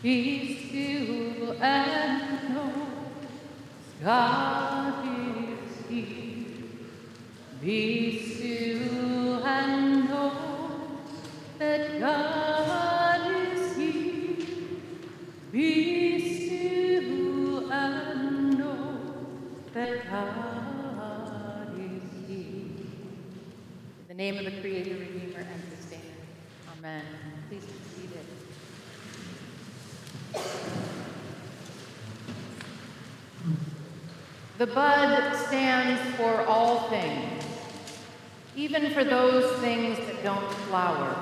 Be still and know God is here. Be still and know that God is here. Be still and know that God is here. In the name of the Creator, Redeemer, and Sustainer. Amen. Please be seated. The bud stands for all things, even for those things that don't flower.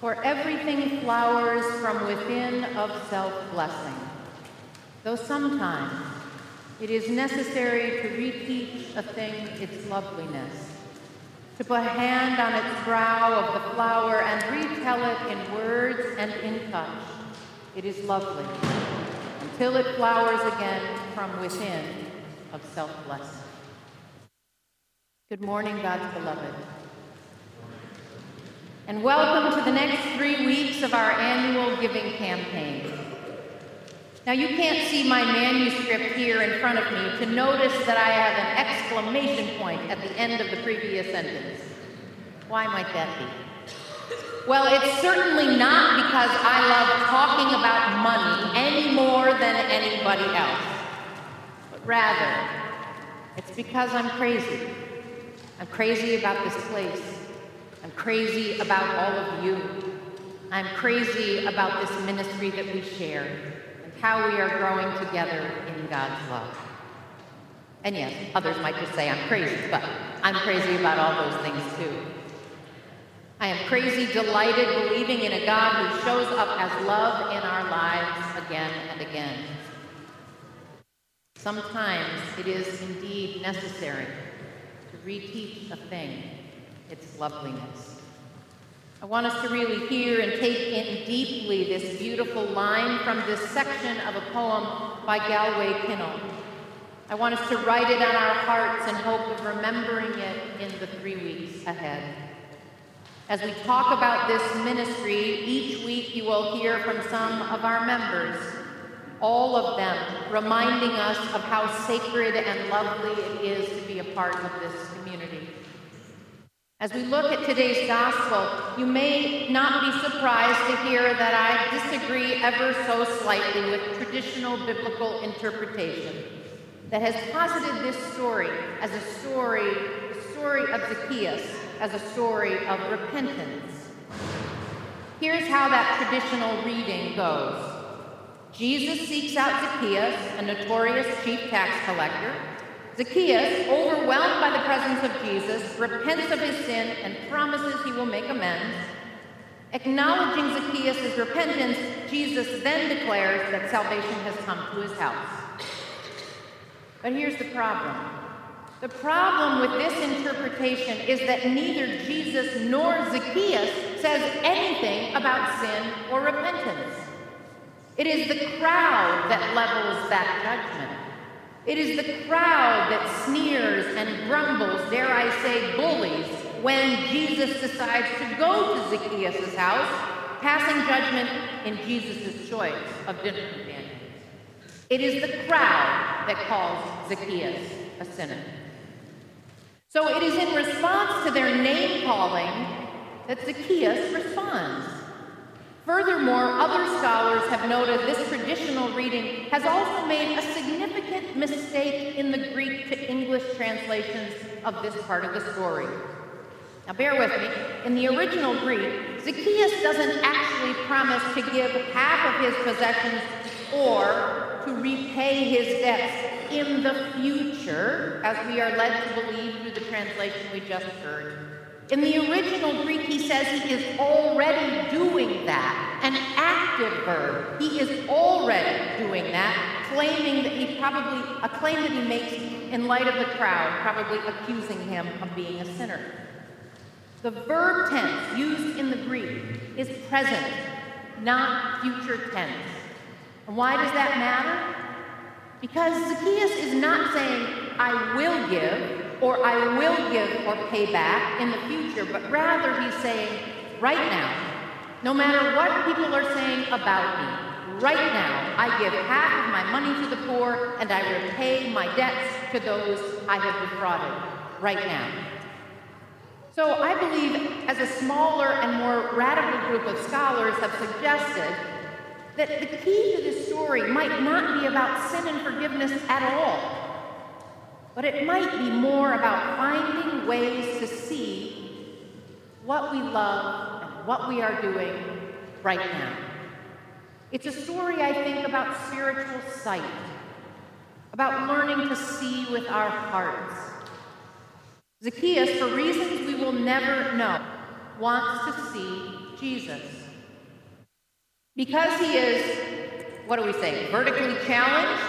For everything flowers from within of self blessing. Though sometimes it is necessary to reteach a thing its loveliness, to put a hand on its brow of the flower and retell it in words and in touch. It is lovely until it flowers again from within of self blessing. Good morning, God's beloved. And welcome to the next three weeks of our annual giving campaign. Now, you can't see my manuscript here in front of me to notice that I have an exclamation point at the end of the previous sentence. Why might that be? Well, it's certainly not because I love talking about money any more than anybody else, but rather, it's because I'm crazy. I'm crazy about this place. I'm crazy about all of you. I'm crazy about this ministry that we share and how we are growing together in God's love. And yes, others might just say I'm crazy, but I'm crazy about all those things too. I am crazy, delighted, believing in a God who shows up as love in our lives again and again. Sometimes it is indeed necessary to reteach a thing its loveliness. I want us to really hear and take in deeply this beautiful line from this section of a poem by Galway Kinnell. I want us to write it on our hearts in hope of remembering it in the three weeks ahead. As we talk about this ministry, each week you will hear from some of our members, all of them reminding us of how sacred and lovely it is to be a part of this community. As we look at today's gospel, you may not be surprised to hear that I disagree ever so slightly with traditional biblical interpretation that has posited this story as a story, the story of Zacchaeus, as a story of repentance. Here's how that traditional reading goes Jesus seeks out Zacchaeus, a notorious chief tax collector. Zacchaeus, overwhelmed by the presence of Jesus, repents of his sin and promises he will make amends. Acknowledging Zacchaeus' repentance, Jesus then declares that salvation has come to his house. But here's the problem the problem with this interpretation is that neither Jesus nor Zacchaeus says anything about sin or repentance. It is the crowd that levels that judgment. It is the crowd that sneers and grumbles, dare I say, bullies, when Jesus decides to go to Zacchaeus' house, passing judgment in Jesus' choice of dinner companions. It is the crowd that calls Zacchaeus a sinner. So it is in response to their name calling that Zacchaeus responds. Furthermore, other scholars have noted this traditional reading has also made a significant mistake in the Greek to English translations of this part of the story. Now, bear with me. In the original Greek, Zacchaeus doesn't actually promise to give half of his possessions or to repay his debts in the future, as we are led to believe the translation we just heard. In the original Greek, he says he is already doing that, an active verb. He is already doing that, claiming that he probably, a claim that he makes in light of the crowd, probably accusing him of being a sinner. The verb tense used in the Greek is present, not future tense. And why does that matter? Because Zacchaeus is not saying, I will give, or I will give or pay back in the future, but rather he's saying, right now, no matter what people are saying about me, right now I give half of my money to the poor and I repay my debts to those I have defrauded right now. So I believe, as a smaller and more radical group of scholars have suggested, that the key to this story might not be about sin and forgiveness at all, but it might be more about finding ways to see what we love and what we are doing right now. It's a story, I think, about spiritual sight, about learning to see with our hearts Zacchaeus, for reasons we will never know, wants to see Jesus. Because he is, what do we say, vertically challenged,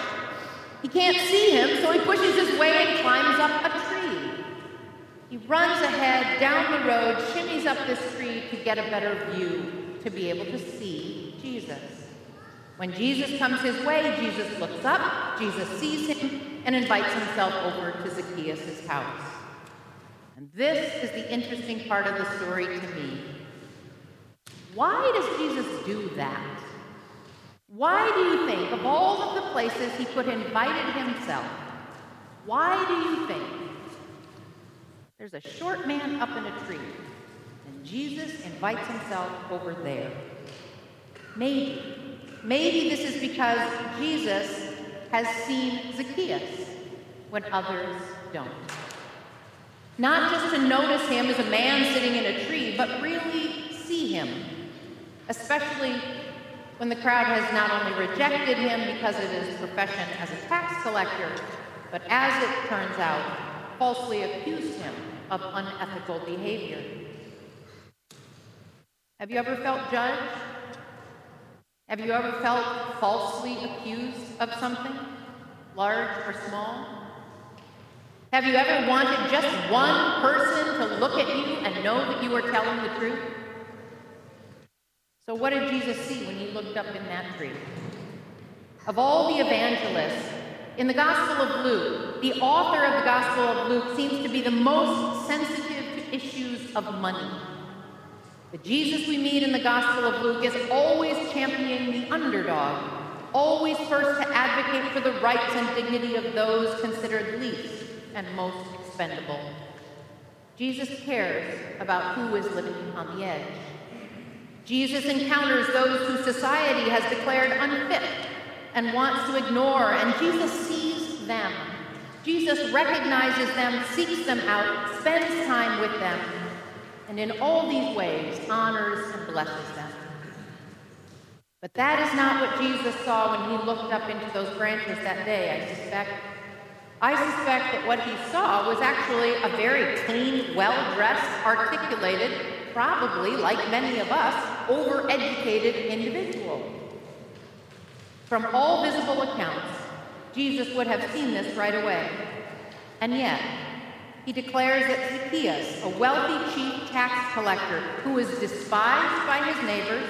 he can't see him, so he pushes his way and climbs up a tree. He runs ahead down the road, shimmies up this tree to get a better view, to be able to see Jesus. When Jesus comes his way, Jesus looks up, Jesus sees him, and invites himself over to Zacchaeus' house. And this is the interesting part of the story to me. Why does Jesus do that? Why do you think, of all of the places he could have invited himself, why do you think there's a short man up in a tree and Jesus invites himself over there? Maybe. Maybe this is because Jesus has seen Zacchaeus when others don't. Not just to notice him as a man sitting in a tree, but really see him, especially when the crowd has not only rejected him because of his profession as a tax collector, but as it turns out, falsely accused him of unethical behavior. Have you ever felt judged? Have you ever felt falsely accused of something, large or small? Have you ever wanted just one person to look at you and know that you are telling the truth? So, what did Jesus see when he looked up in that tree? Of all the evangelists, in the Gospel of Luke, the author of the Gospel of Luke seems to be the most sensitive to issues of money. The Jesus we meet in the Gospel of Luke is always championing the underdog, always first to advocate for the rights and dignity of those considered least and most expendable. Jesus cares about who is living on the edge. Jesus encounters those who society has declared unfit and wants to ignore, and Jesus sees them. Jesus recognizes them, seeks them out, spends time with them, and in all these ways honors and blesses them. But that is not what Jesus saw when he looked up into those branches that day, I suspect. I suspect that what he saw was actually a very clean, well dressed, articulated, probably, like many of us, overeducated individual. From all visible accounts, Jesus would have seen this right away. And yet, he declares that Zacchaeus, a wealthy chief tax collector who is despised by his neighbors,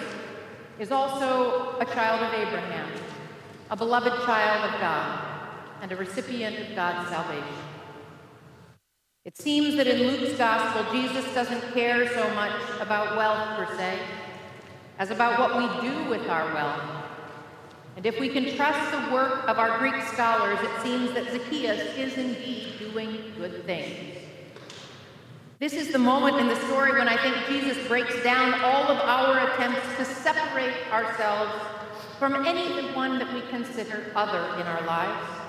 is also a child of Abraham, a beloved child of God and a recipient of God's salvation. It seems that in Luke's gospel, Jesus doesn't care so much about wealth per se, as about what we do with our wealth. And if we can trust the work of our Greek scholars, it seems that Zacchaeus is indeed doing good things. This is the moment in the story when I think Jesus breaks down all of our attempts to separate ourselves from anyone that we consider other in our lives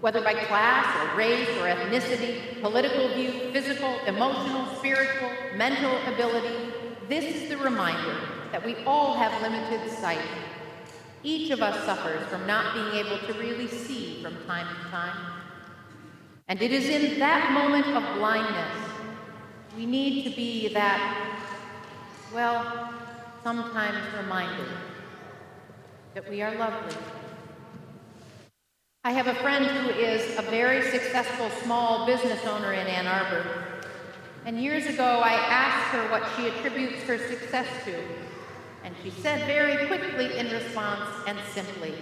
whether by class or race or ethnicity, political view, physical, emotional, spiritual, mental ability, this is the reminder that we all have limited sight. Each of us suffers from not being able to really see from time to time. And it is in that moment of blindness we need to be that, well, sometimes reminded that we are lovely I have a friend who is a very successful small business owner in Ann Arbor. And years ago, I asked her what she attributes her success to. And she said very quickly in response and simply,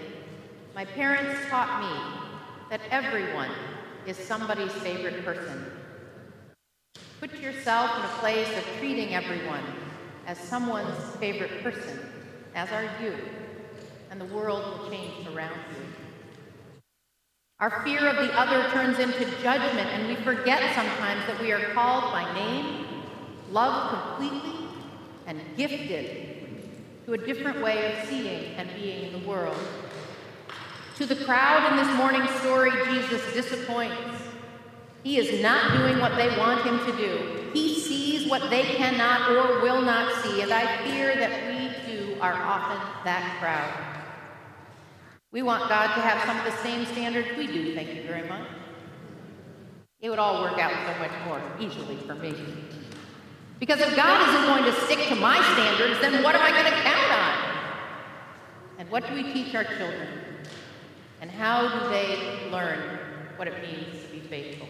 My parents taught me that everyone is somebody's favorite person. Put yourself in a place of treating everyone as someone's favorite person, as are you, and the world will change around you. Our fear of the other turns into judgment, and we forget sometimes that we are called by name, loved completely, and gifted to a different way of seeing and being in the world. To the crowd in this morning's story, Jesus disappoints. He is not doing what they want him to do. He sees what they cannot or will not see, and I fear that we too are often that crowd. We want God to have some of the same standards we do, thank you very much. It would all work out so much more easily for me. Because if God isn't going to stick to my standards, then what am I going to count on? And what do we teach our children? And how do they learn what it means to be faithful?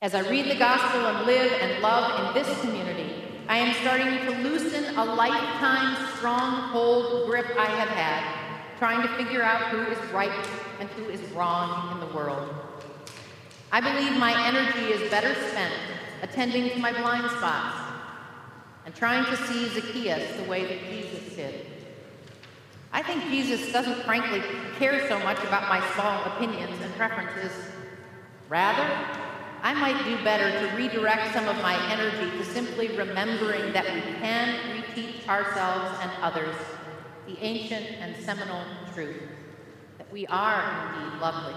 As I read the gospel and live and love in this community, I am starting to loosen a lifetime stronghold grip I have had trying to figure out who is right and who is wrong in the world. I believe my energy is better spent attending to my blind spots and trying to see Zacchaeus the way that Jesus did. I think Jesus doesn't frankly care so much about my small opinions and preferences. Rather, I might do better to redirect some of my energy to simply remembering that we can reteach ourselves and others the ancient and seminal truth that we are indeed lovely,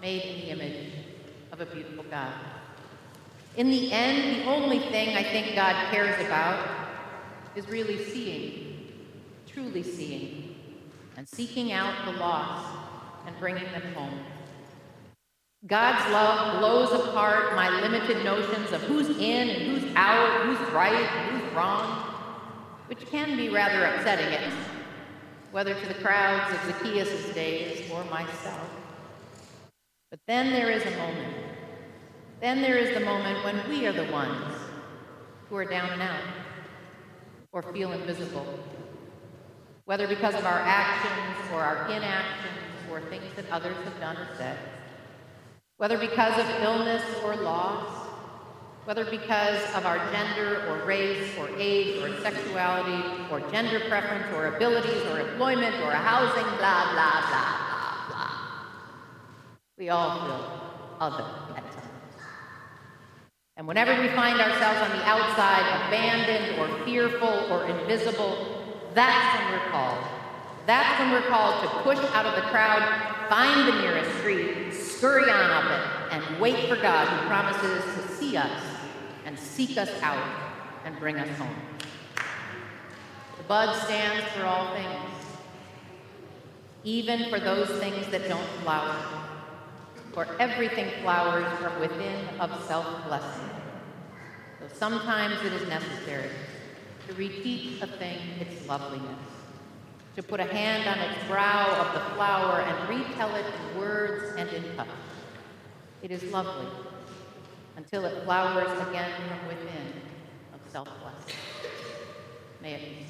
made in the image of a beautiful God. In the end, the only thing I think God cares about is really seeing, truly seeing, and seeking out the lost and bringing them home. God's love blows apart my limited notions of who's in and who's out, who's right and who's wrong, which can be rather upsetting at whether to the crowds of Zacchaeus' days or myself. But then there is a moment. Then there is the moment when we are the ones who are down and out or feel invisible, whether because of our actions or our inactions or things that others have done or said, whether because of illness or loss, whether because of our gender or race or age or sexuality or gender preference or abilities or employment or housing, blah, blah, blah, blah, blah. We all feel other at times. And whenever we find ourselves on the outside, abandoned or fearful or invisible, that's when we're called. That's when we're called to push out of the crowd, find the nearest street, scurry on up it, and wait for God who promises to see us and seek us out and bring us home. The bud stands for all things, even for those things that don't flower. For everything flowers from within of self-blessing. So sometimes it is necessary to repeat a thing its loveliness, to put a hand on its brow of the flower and retell it in words and in touch. It is lovely until it flowers again from within of self-blessing. May it be